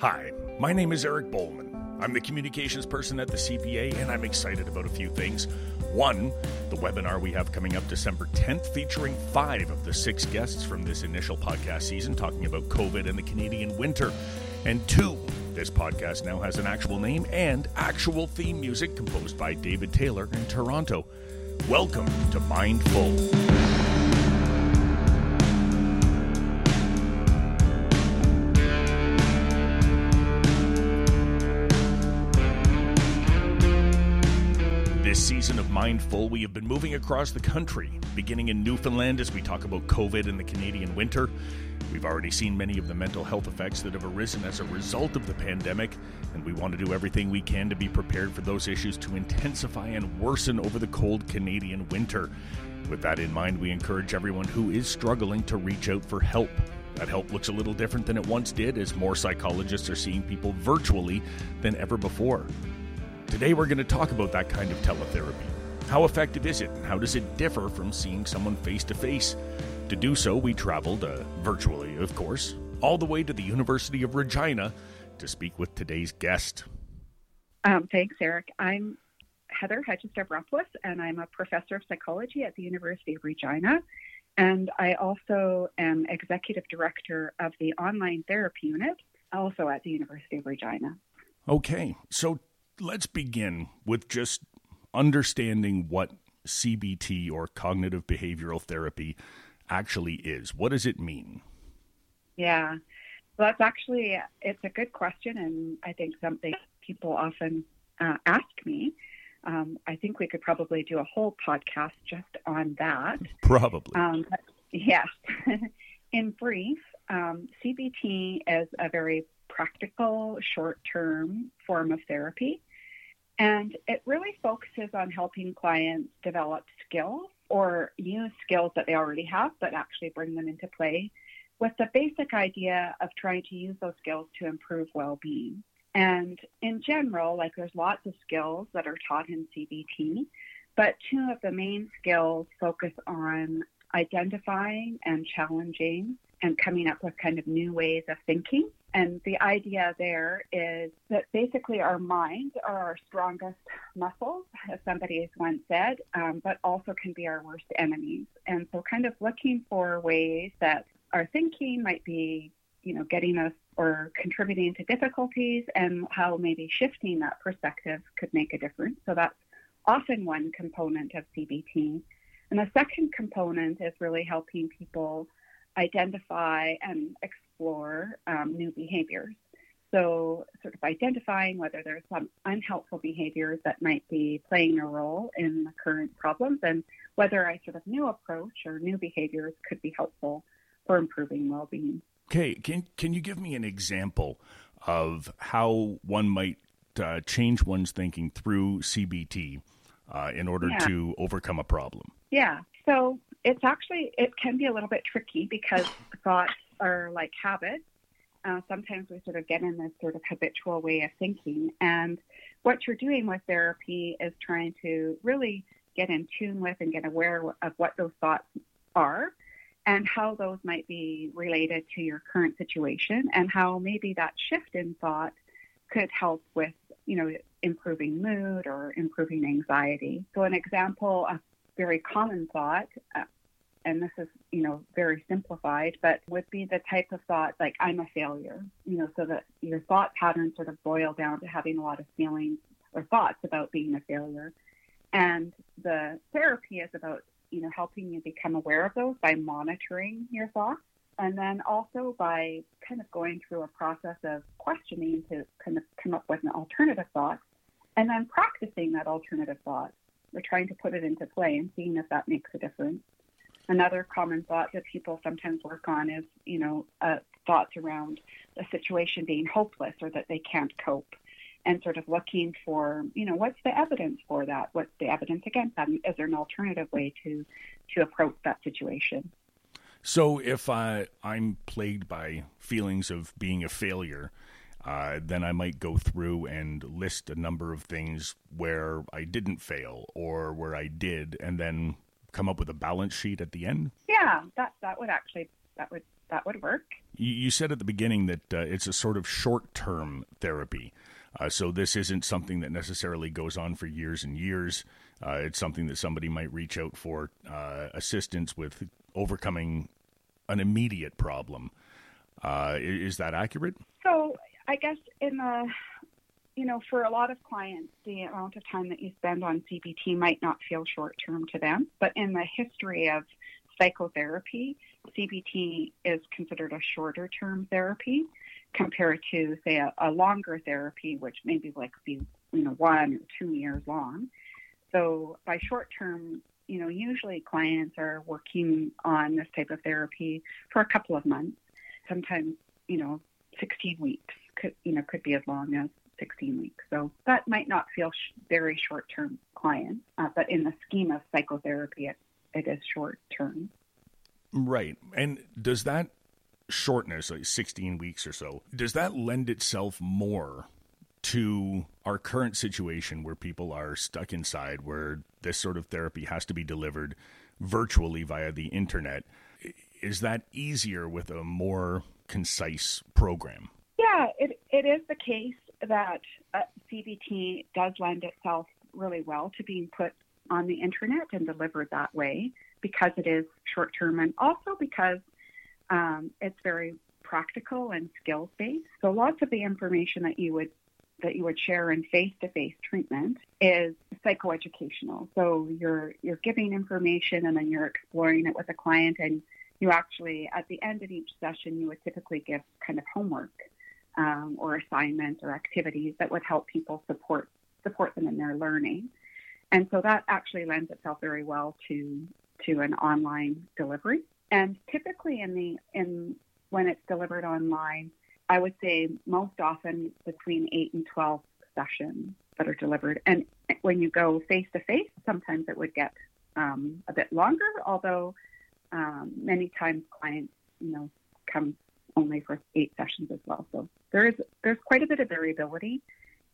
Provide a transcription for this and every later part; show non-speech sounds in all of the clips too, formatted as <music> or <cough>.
Hi, my name is Eric Bowman. I'm the communications person at the CPA, and I'm excited about a few things. One, the webinar we have coming up December 10th, featuring five of the six guests from this initial podcast season talking about COVID and the Canadian winter. And two, this podcast now has an actual name and actual theme music composed by David Taylor in Toronto. Welcome to Mindful. Mindful, we have been moving across the country, beginning in Newfoundland as we talk about COVID and the Canadian winter. We've already seen many of the mental health effects that have arisen as a result of the pandemic, and we want to do everything we can to be prepared for those issues to intensify and worsen over the cold Canadian winter. With that in mind, we encourage everyone who is struggling to reach out for help. That help looks a little different than it once did, as more psychologists are seeing people virtually than ever before. Today, we're going to talk about that kind of teletherapy. How effective is it, and how does it differ from seeing someone face to face? To do so, we traveled, uh, virtually, of course, all the way to the University of Regina to speak with today's guest. Um, thanks, Eric. I'm Heather Hadjistavropoulos, and I'm a professor of psychology at the University of Regina. And I also am executive director of the online therapy unit, also at the University of Regina. Okay, so let's begin with just understanding what CBT or cognitive behavioral therapy actually is. What does it mean? Yeah. Well, that's actually it's a good question, and I think something people often uh, ask me. Um, I think we could probably do a whole podcast just on that. Probably. Um, yes. <laughs> In brief, um, CBT is a very practical, short-term form of therapy and it really focuses on helping clients develop skills or use skills that they already have, but actually bring them into play with the basic idea of trying to use those skills to improve well being. And in general, like there's lots of skills that are taught in CBT, but two of the main skills focus on identifying and challenging and coming up with kind of new ways of thinking and the idea there is that basically our minds are our strongest muscles, as somebody has once said, um, but also can be our worst enemies. And so, kind of looking for ways that our thinking might be, you know, getting us or contributing to difficulties, and how maybe shifting that perspective could make a difference. So, that's often one component of CBT. And the second component is really helping people identify and explore um, new behaviors. So, sort of identifying whether there's some unhelpful behaviors that might be playing a role in the current problems and whether a sort of new approach or new behaviors could be helpful for improving well being. Okay, can, can you give me an example of how one might uh, change one's thinking through CBT uh, in order yeah. to overcome a problem? Yeah, so it's actually, it can be a little bit tricky because thoughts are like habits. Uh, sometimes we sort of get in this sort of habitual way of thinking. And what you're doing with therapy is trying to really get in tune with and get aware of what those thoughts are and how those might be related to your current situation and how maybe that shift in thought could help with, you know, improving mood or improving anxiety. So an example, a very common thought uh, and this is, you know, very simplified, but would be the type of thought like, I'm a failure, you know, so that your thought patterns sort of boil down to having a lot of feelings or thoughts about being a failure. And the therapy is about, you know, helping you become aware of those by monitoring your thoughts. And then also by kind of going through a process of questioning to kind of come up with an alternative thought and then practicing that alternative thought. We're trying to put it into play and seeing if that makes a difference. Another common thought that people sometimes work on is, you know, uh, thoughts around the situation being hopeless or that they can't cope, and sort of looking for, you know, what's the evidence for that? What's the evidence against that? Is there an alternative way to to approach that situation? So, if I I'm plagued by feelings of being a failure, uh, then I might go through and list a number of things where I didn't fail or where I did, and then come up with a balance sheet at the end? Yeah, that that would actually that would that would work. You said at the beginning that uh, it's a sort of short term therapy. Uh, so this isn't something that necessarily goes on for years and years. Uh, it's something that somebody might reach out for uh, assistance with overcoming an immediate problem. Uh, is that accurate? I guess in the you know, for a lot of clients, the amount of time that you spend on CBT might not feel short term to them. But in the history of psychotherapy, CBT is considered a shorter term therapy compared to, say, a, a longer therapy, which maybe like be, you know, one or two years long. So by short term, you know, usually clients are working on this type of therapy for a couple of months. Sometimes, you know, 16 weeks could, you know, could be as long as 16 weeks. So that might not feel sh- very short term clients, uh, but in the scheme of psychotherapy, it, it is short term. Right. And does that shortness, like 16 weeks or so, does that lend itself more to our current situation where people are stuck inside, where this sort of therapy has to be delivered virtually via the internet? Is that easier with a more concise program? Yeah, it, it is the case that uh, CBT does lend itself really well to being put on the internet and delivered that way because it is short term and also because um, it's very practical and skills based. So lots of the information that you would that you would share in face to face treatment is psychoeducational. So you're you're giving information and then you're exploring it with a client and you actually at the end of each session you would typically give kind of homework um, or assignments or activities that would help people support support them in their learning. And so that actually lends itself very well to to an online delivery. And typically in the in when it's delivered online, I would say most often between eight and twelve sessions that are delivered. And when you go face to face, sometimes it would get um, a bit longer. Although um, many times clients, you know, come only for eight sessions as well. So there is there's quite a bit of variability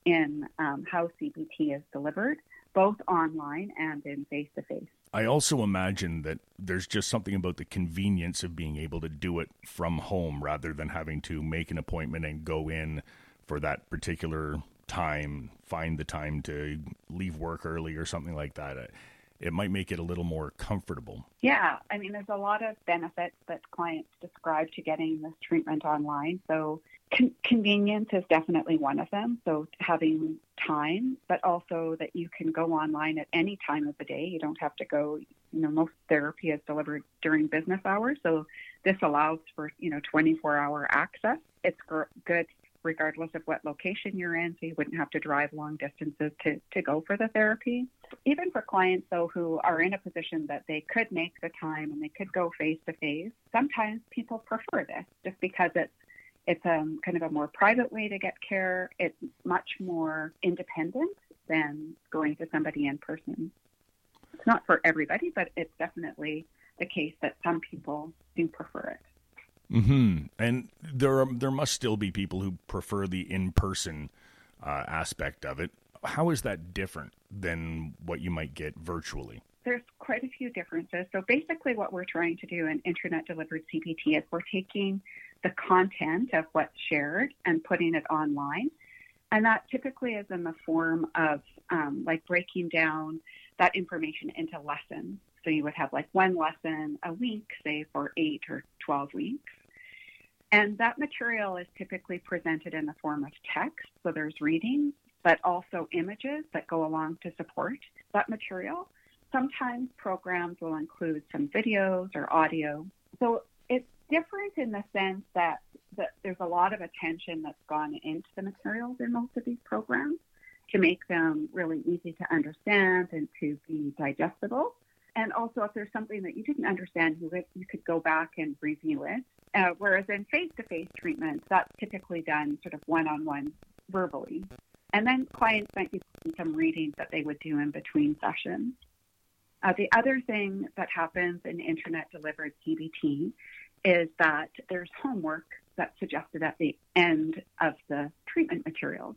in um, how CBT is delivered, both online and in face to face. I also imagine that there's just something about the convenience of being able to do it from home rather than having to make an appointment and go in for that particular time, find the time to leave work early or something like that it might make it a little more comfortable. Yeah, I mean, there's a lot of benefits that clients describe to getting this treatment online. So, con- convenience is definitely one of them. So, having time, but also that you can go online at any time of the day. You don't have to go, you know, most therapy is delivered during business hours. So, this allows for, you know, 24 hour access. It's good regardless of what location you're in, so you wouldn't have to drive long distances to, to go for the therapy. Even for clients, though, who are in a position that they could make the time and they could go face to face, sometimes people prefer this just because it's it's a um, kind of a more private way to get care. It's much more independent than going to somebody in person. It's not for everybody, but it's definitely the case that some people do prefer it. Hmm. And there are, there must still be people who prefer the in person uh, aspect of it. How is that different than what you might get virtually? There's quite a few differences. So basically, what we're trying to do in internet delivered CBT is we're taking the content of what's shared and putting it online. And that typically is in the form of um, like breaking down that information into lessons. So you would have like one lesson a week, say for eight or 12 weeks. And that material is typically presented in the form of text. So there's readings, but also images that go along to support that material. Sometimes programs will include some videos or audio. So it's different in the sense that, that there's a lot of attention that's gone into the materials in most of these programs to make them really easy to understand and to be digestible. And also, if there's something that you didn't understand, you could, you could go back and review it. Uh, whereas in face-to-face treatment, that's typically done sort of one-on-one verbally. And then clients might be doing some readings that they would do in between sessions. Uh, the other thing that happens in internet-delivered CBT is that there's homework that's suggested at the end of the treatment materials.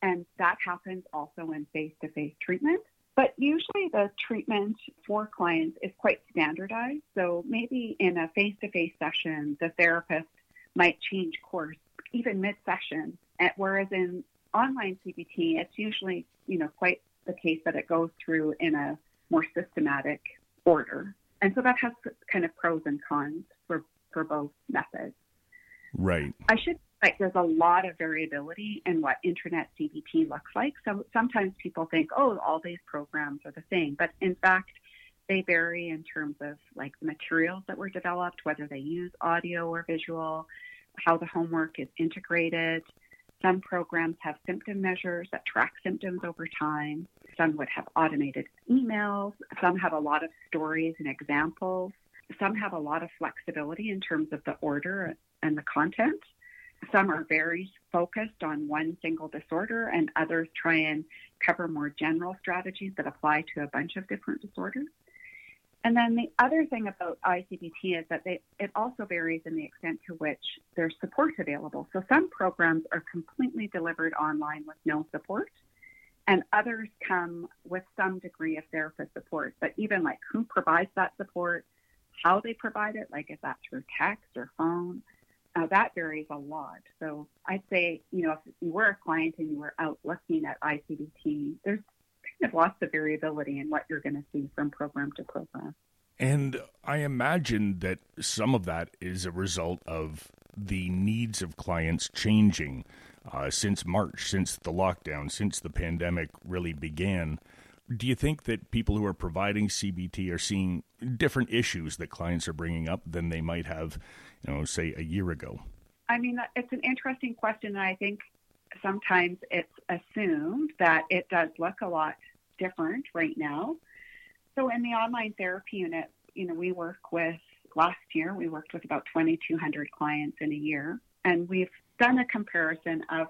And that happens also in face-to-face treatment. But usually the treatment for clients is quite standardized. So maybe in a face to face session, the therapist might change course even mid-session. Whereas in online CBT, it's usually, you know, quite the case that it goes through in a more systematic order. And so that has kind of pros and cons for, for both methods. Right. I should like there's a lot of variability in what internet CBT looks like. So sometimes people think, oh, all these programs are the same, but in fact, they vary in terms of like the materials that were developed, whether they use audio or visual, how the homework is integrated. Some programs have symptom measures that track symptoms over time. Some would have automated emails. Some have a lot of stories and examples. Some have a lot of flexibility in terms of the order and the content. Some are very focused on one single disorder, and others try and cover more general strategies that apply to a bunch of different disorders. And then the other thing about iCBT is that they, it also varies in the extent to which there's support available. So some programs are completely delivered online with no support, and others come with some degree of therapist support. But even like who provides that support, how they provide it, like is that through text or phone, uh, that varies a lot. So I'd say, you know, if you were a client and you were out looking at iCBT, there's kind of lots of variability in what you're going to see from program to program. And I imagine that some of that is a result of the needs of clients changing uh, since March, since the lockdown, since the pandemic really began. Do you think that people who are providing CBT are seeing different issues that clients are bringing up than they might have, you know, say a year ago? I mean, it's an interesting question, and I think sometimes it's assumed that it does look a lot different right now. So in the online therapy unit, you know, we work with last year we worked with about 2,200 clients in a year, and we've done a comparison of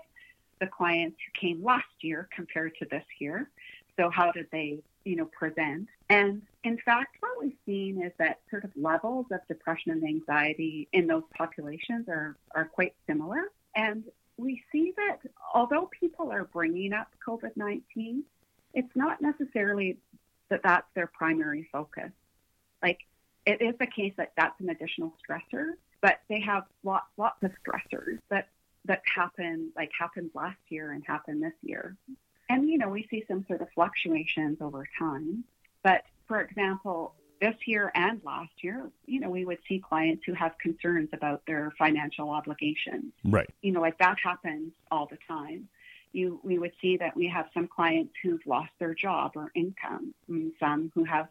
the clients who came last year compared to this year. So how did they, you know, present? And in fact, what we've seen is that sort of levels of depression and anxiety in those populations are, are quite similar. And we see that although people are bringing up COVID 19, it's not necessarily that that's their primary focus. Like, it is the case that that's an additional stressor, but they have lots, lots of stressors that, that happen, like happened last year and happened this year. And, you know, we see some sort of fluctuations over time. But for example, this year and last year, you know, we would see clients who have concerns about their financial obligations. Right. You know, like that happens all the time. You, we would see that we have some clients who've lost their job or income, some who have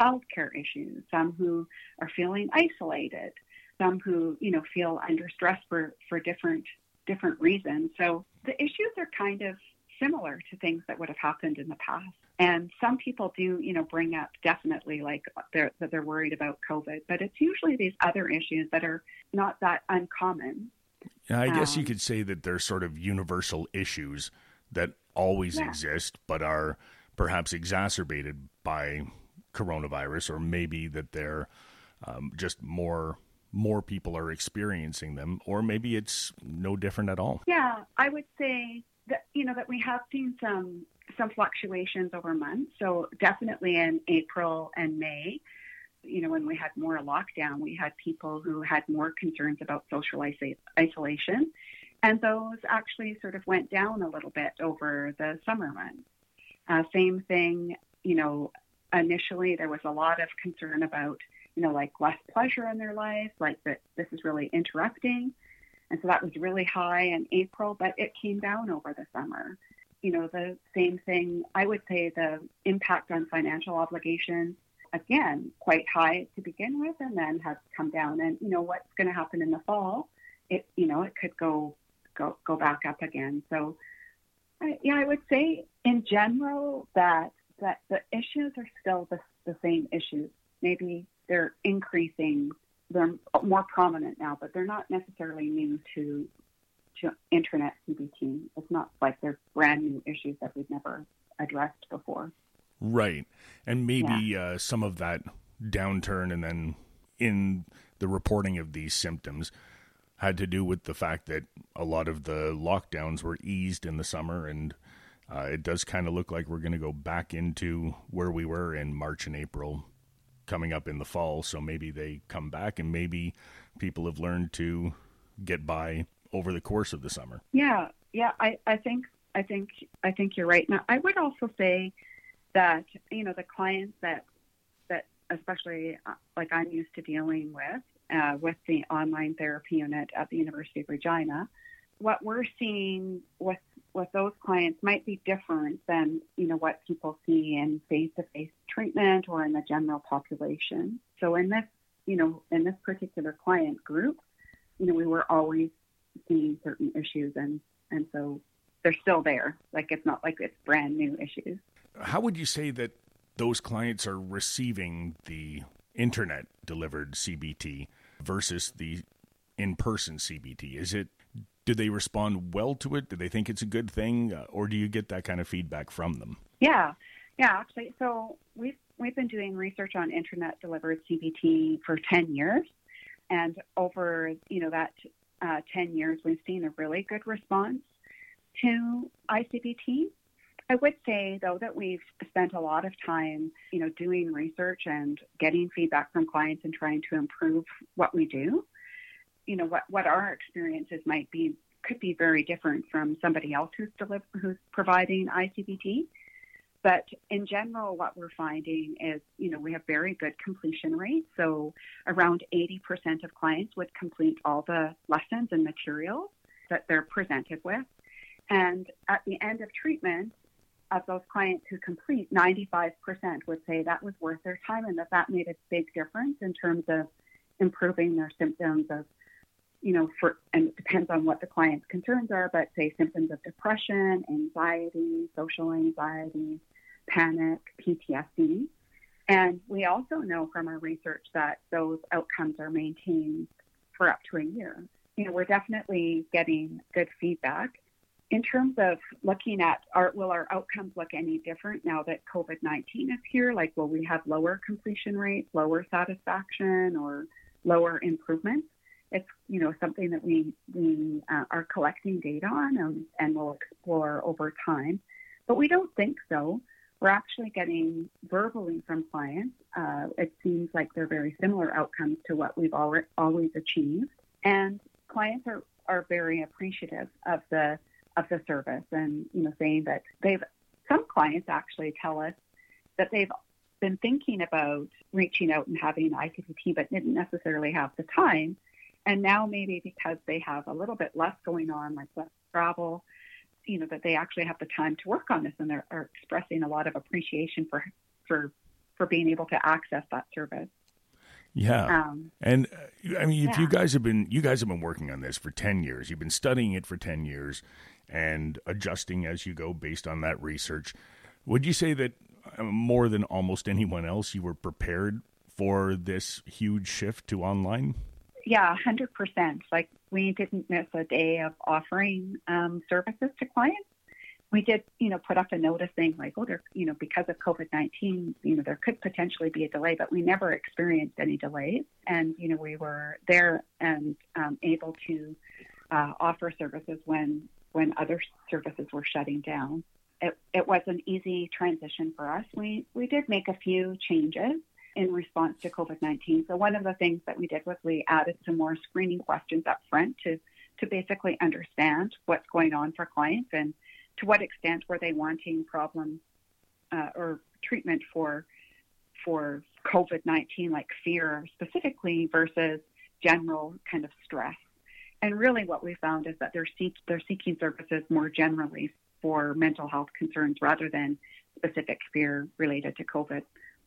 childcare issues, some who are feeling isolated, some who, you know, feel under stress for, for different different reasons. So the issues are kind of similar to things that would have happened in the past. And some people do, you know, bring up definitely like they're, that they're worried about COVID, but it's usually these other issues that are not that uncommon. Yeah, I guess um, you could say that they're sort of universal issues that always yeah. exist, but are perhaps exacerbated by coronavirus, or maybe that they're um, just more more people are experiencing them, or maybe it's no different at all. Yeah, I would say that you know that we have seen some some fluctuations over months. So definitely in April and May, you know, when we had more lockdown, we had people who had more concerns about social isolation, and those actually sort of went down a little bit over the summer months. Uh, same thing, you know, initially there was a lot of concern about, you know, like less pleasure in their life, like that this is really interrupting. And so that was really high in April, but it came down over the summer. You know, the same thing, I would say the impact on financial obligations, again, quite high to begin with, and then has come down. And, you know, what's going to happen in the fall, it, you know, it could go, go, go back up again. So, I, yeah, I would say in general that, that the issues are still the, the same issues. Maybe they're increasing they're more prominent now, but they're not necessarily new to to internet CBT. It's not like they're brand new issues that we've never addressed before. Right, and maybe yeah. uh, some of that downturn, and then in the reporting of these symptoms, had to do with the fact that a lot of the lockdowns were eased in the summer, and uh, it does kind of look like we're going to go back into where we were in March and April coming up in the fall. So maybe they come back and maybe people have learned to get by over the course of the summer. Yeah, yeah, I, I think I think I think you're right. Now, I would also say that you know the clients that that especially uh, like I'm used to dealing with uh, with the online therapy unit at the University of Regina, what we're seeing with with those clients might be different than you know what people see in face-to-face treatment or in the general population. So in this you know in this particular client group, you know we were always seeing certain issues and and so they're still there. Like it's not like it's brand new issues. How would you say that those clients are receiving the internet delivered CBT versus the in person CBT? Is it do they respond well to it? Do they think it's a good thing, uh, or do you get that kind of feedback from them? Yeah, yeah, actually. So we've we've been doing research on internet delivered CBT for ten years, and over you know that uh, ten years, we've seen a really good response to iCBT. I would say though that we've spent a lot of time, you know, doing research and getting feedback from clients and trying to improve what we do. You know, what, what our experiences might be could be very different from somebody else who's deliver, who's providing iCBT. But in general, what we're finding is, you know, we have very good completion rates. So around 80% of clients would complete all the lessons and materials that they're presented with. And at the end of treatment, of those clients who complete, 95% would say that was worth their time and that that made a big difference in terms of improving their symptoms of, you know, for, and it depends on what the client's concerns are, but say symptoms of depression, anxiety, social anxiety, panic, PTSD. And we also know from our research that those outcomes are maintained for up to a year. You know, we're definitely getting good feedback in terms of looking at our, will our outcomes look any different now that COVID 19 is here? Like, will we have lower completion rates, lower satisfaction, or lower improvements? It's you know something that we we uh, are collecting data on and, and will explore over time, but we don't think so. We're actually getting verbally from clients. Uh, it seems like they're very similar outcomes to what we've always achieved, and clients are are very appreciative of the of the service and, you know, saying that they've, some clients actually tell us that they've been thinking about reaching out and having iCBT, but didn't necessarily have the time. And now maybe because they have a little bit less going on, like less travel, you know, that they actually have the time to work on this and they're are expressing a lot of appreciation for, for, for being able to access that service. Yeah. Um, and uh, I mean, if yeah. you guys have been, you guys have been working on this for 10 years, you've been studying it for 10 years and adjusting as you go based on that research. Would you say that uh, more than almost anyone else, you were prepared for this huge shift to online? Yeah, 100%. Like, we didn't miss a day of offering um, services to clients. We did, you know, put up a notice saying like, oh, there, you know, because of COVID nineteen, you know, there could potentially be a delay, but we never experienced any delays, and you know, we were there and um, able to uh, offer services when when other services were shutting down. It, it was an easy transition for us. We, we did make a few changes in response to COVID 19. So, one of the things that we did was we added some more screening questions up front to, to basically understand what's going on for clients and to what extent were they wanting problem uh, or treatment for for COVID 19, like fear specifically, versus general kind of stress and really, what we found is that they're, seek, they're seeking services more generally for mental health concerns rather than specific fear related to COVID.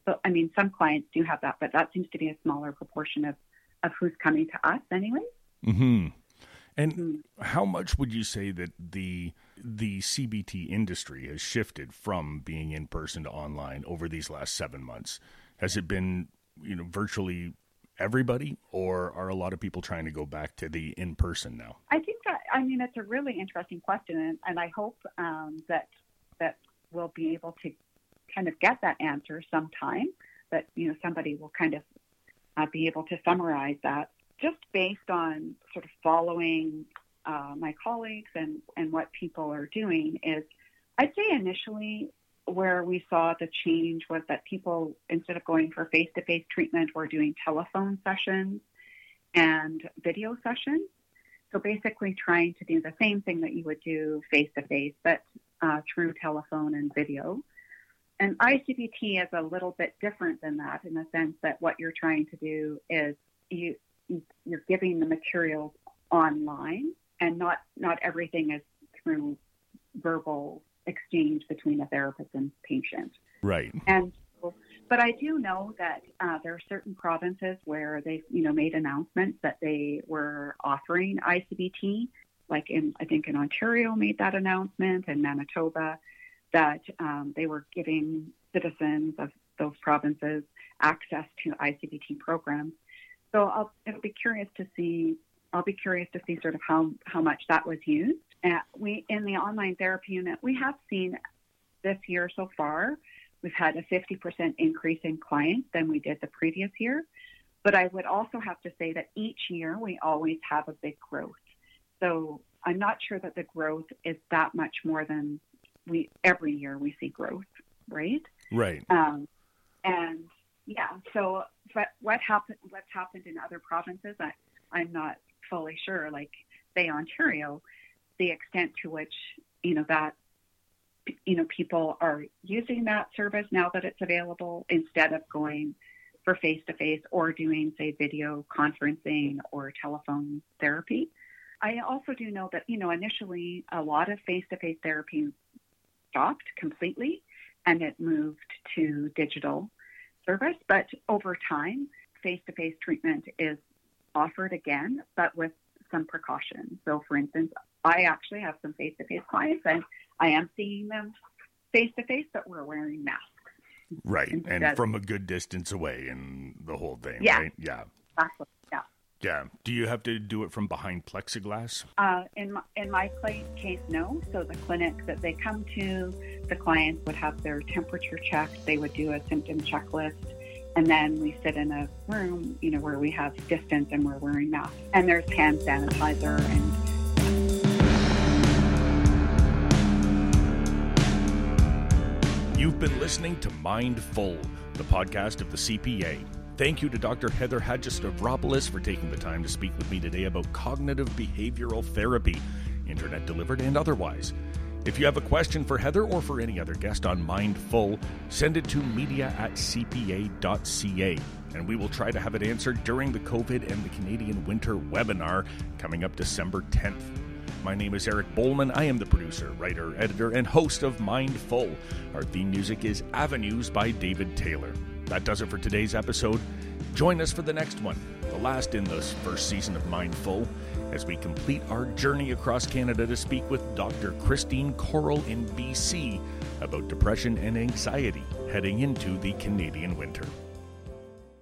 So, I mean, some clients do have that, but that seems to be a smaller proportion of, of who's coming to us anyway. Hmm. And mm-hmm. how much would you say that the the CBT industry has shifted from being in person to online over these last seven months? Has it been you know virtually everybody, or are a lot of people trying to go back to the in person now? I think that I mean it's a really interesting question, and, and I hope um, that that we'll be able to kind of get that answer sometime. but you know somebody will kind of uh, be able to summarize that just based on sort of following uh, my colleagues and and what people are doing is I'd say initially where we saw the change was that people, instead of going for face to face treatment, were doing telephone sessions and video sessions. So basically, trying to do the same thing that you would do face to face, but uh, through telephone and video. And ICBT is a little bit different than that in the sense that what you're trying to do is you you're giving the materials online, and not not everything is through verbal exchange between a therapist and patient. Right. And but I do know that uh, there are certain provinces where they, you know, made announcements that they were offering ICBT. Like in, I think in Ontario made that announcement, and Manitoba, that um, they were giving citizens of those provinces access to ICBT programs. So I'll, I'll be curious to see. I'll be curious to see sort of how how much that was used. Uh, we in the online therapy unit, we have seen this year so far, we've had a 50% increase in clients than we did the previous year. But I would also have to say that each year we always have a big growth. So I'm not sure that the growth is that much more than we every year we see growth, right? Right. Um, and yeah, so but what happened? What's happened in other provinces? I, I'm not fully sure. Like say Ontario, the extent to which you know that you know people are using that service now that it's available instead of going for face to face or doing say video conferencing or telephone therapy. I also do know that you know initially a lot of face to face therapy stopped completely and it moved to digital service, but over time face to face treatment is offered again, but with some precautions. So, for instance, I actually have some face to face clients and I am seeing them face to face, but we're wearing masks. Right. And from a good distance away and the whole thing, yeah. right? Yeah. Exactly. Yeah. Yeah. Do you have to do it from behind plexiglass? Uh, in my, in my case, no. So the clinic that they come to, the clients would have their temperature checked. They would do a symptom checklist, and then we sit in a room, you know, where we have distance and we're wearing masks. And there's hand sanitizer and You've been listening to Mindful, the podcast of the CPA. Thank you to Dr. Heather Hadjistavropoulos for taking the time to speak with me today about cognitive behavioral therapy, internet delivered and otherwise. If you have a question for Heather or for any other guest on Mindful, send it to media at cpa.ca, and we will try to have it answered during the COVID and the Canadian Winter webinar coming up December 10th. My name is Eric Bowman. I am the producer, writer, editor, and host of Mindful. Our theme music is Avenues by David Taylor. That does it for today's episode. Join us for the next one, the last in this first season of Mindful, as we complete our journey across Canada to speak with Dr. Christine Korol in BC about depression and anxiety heading into the Canadian winter.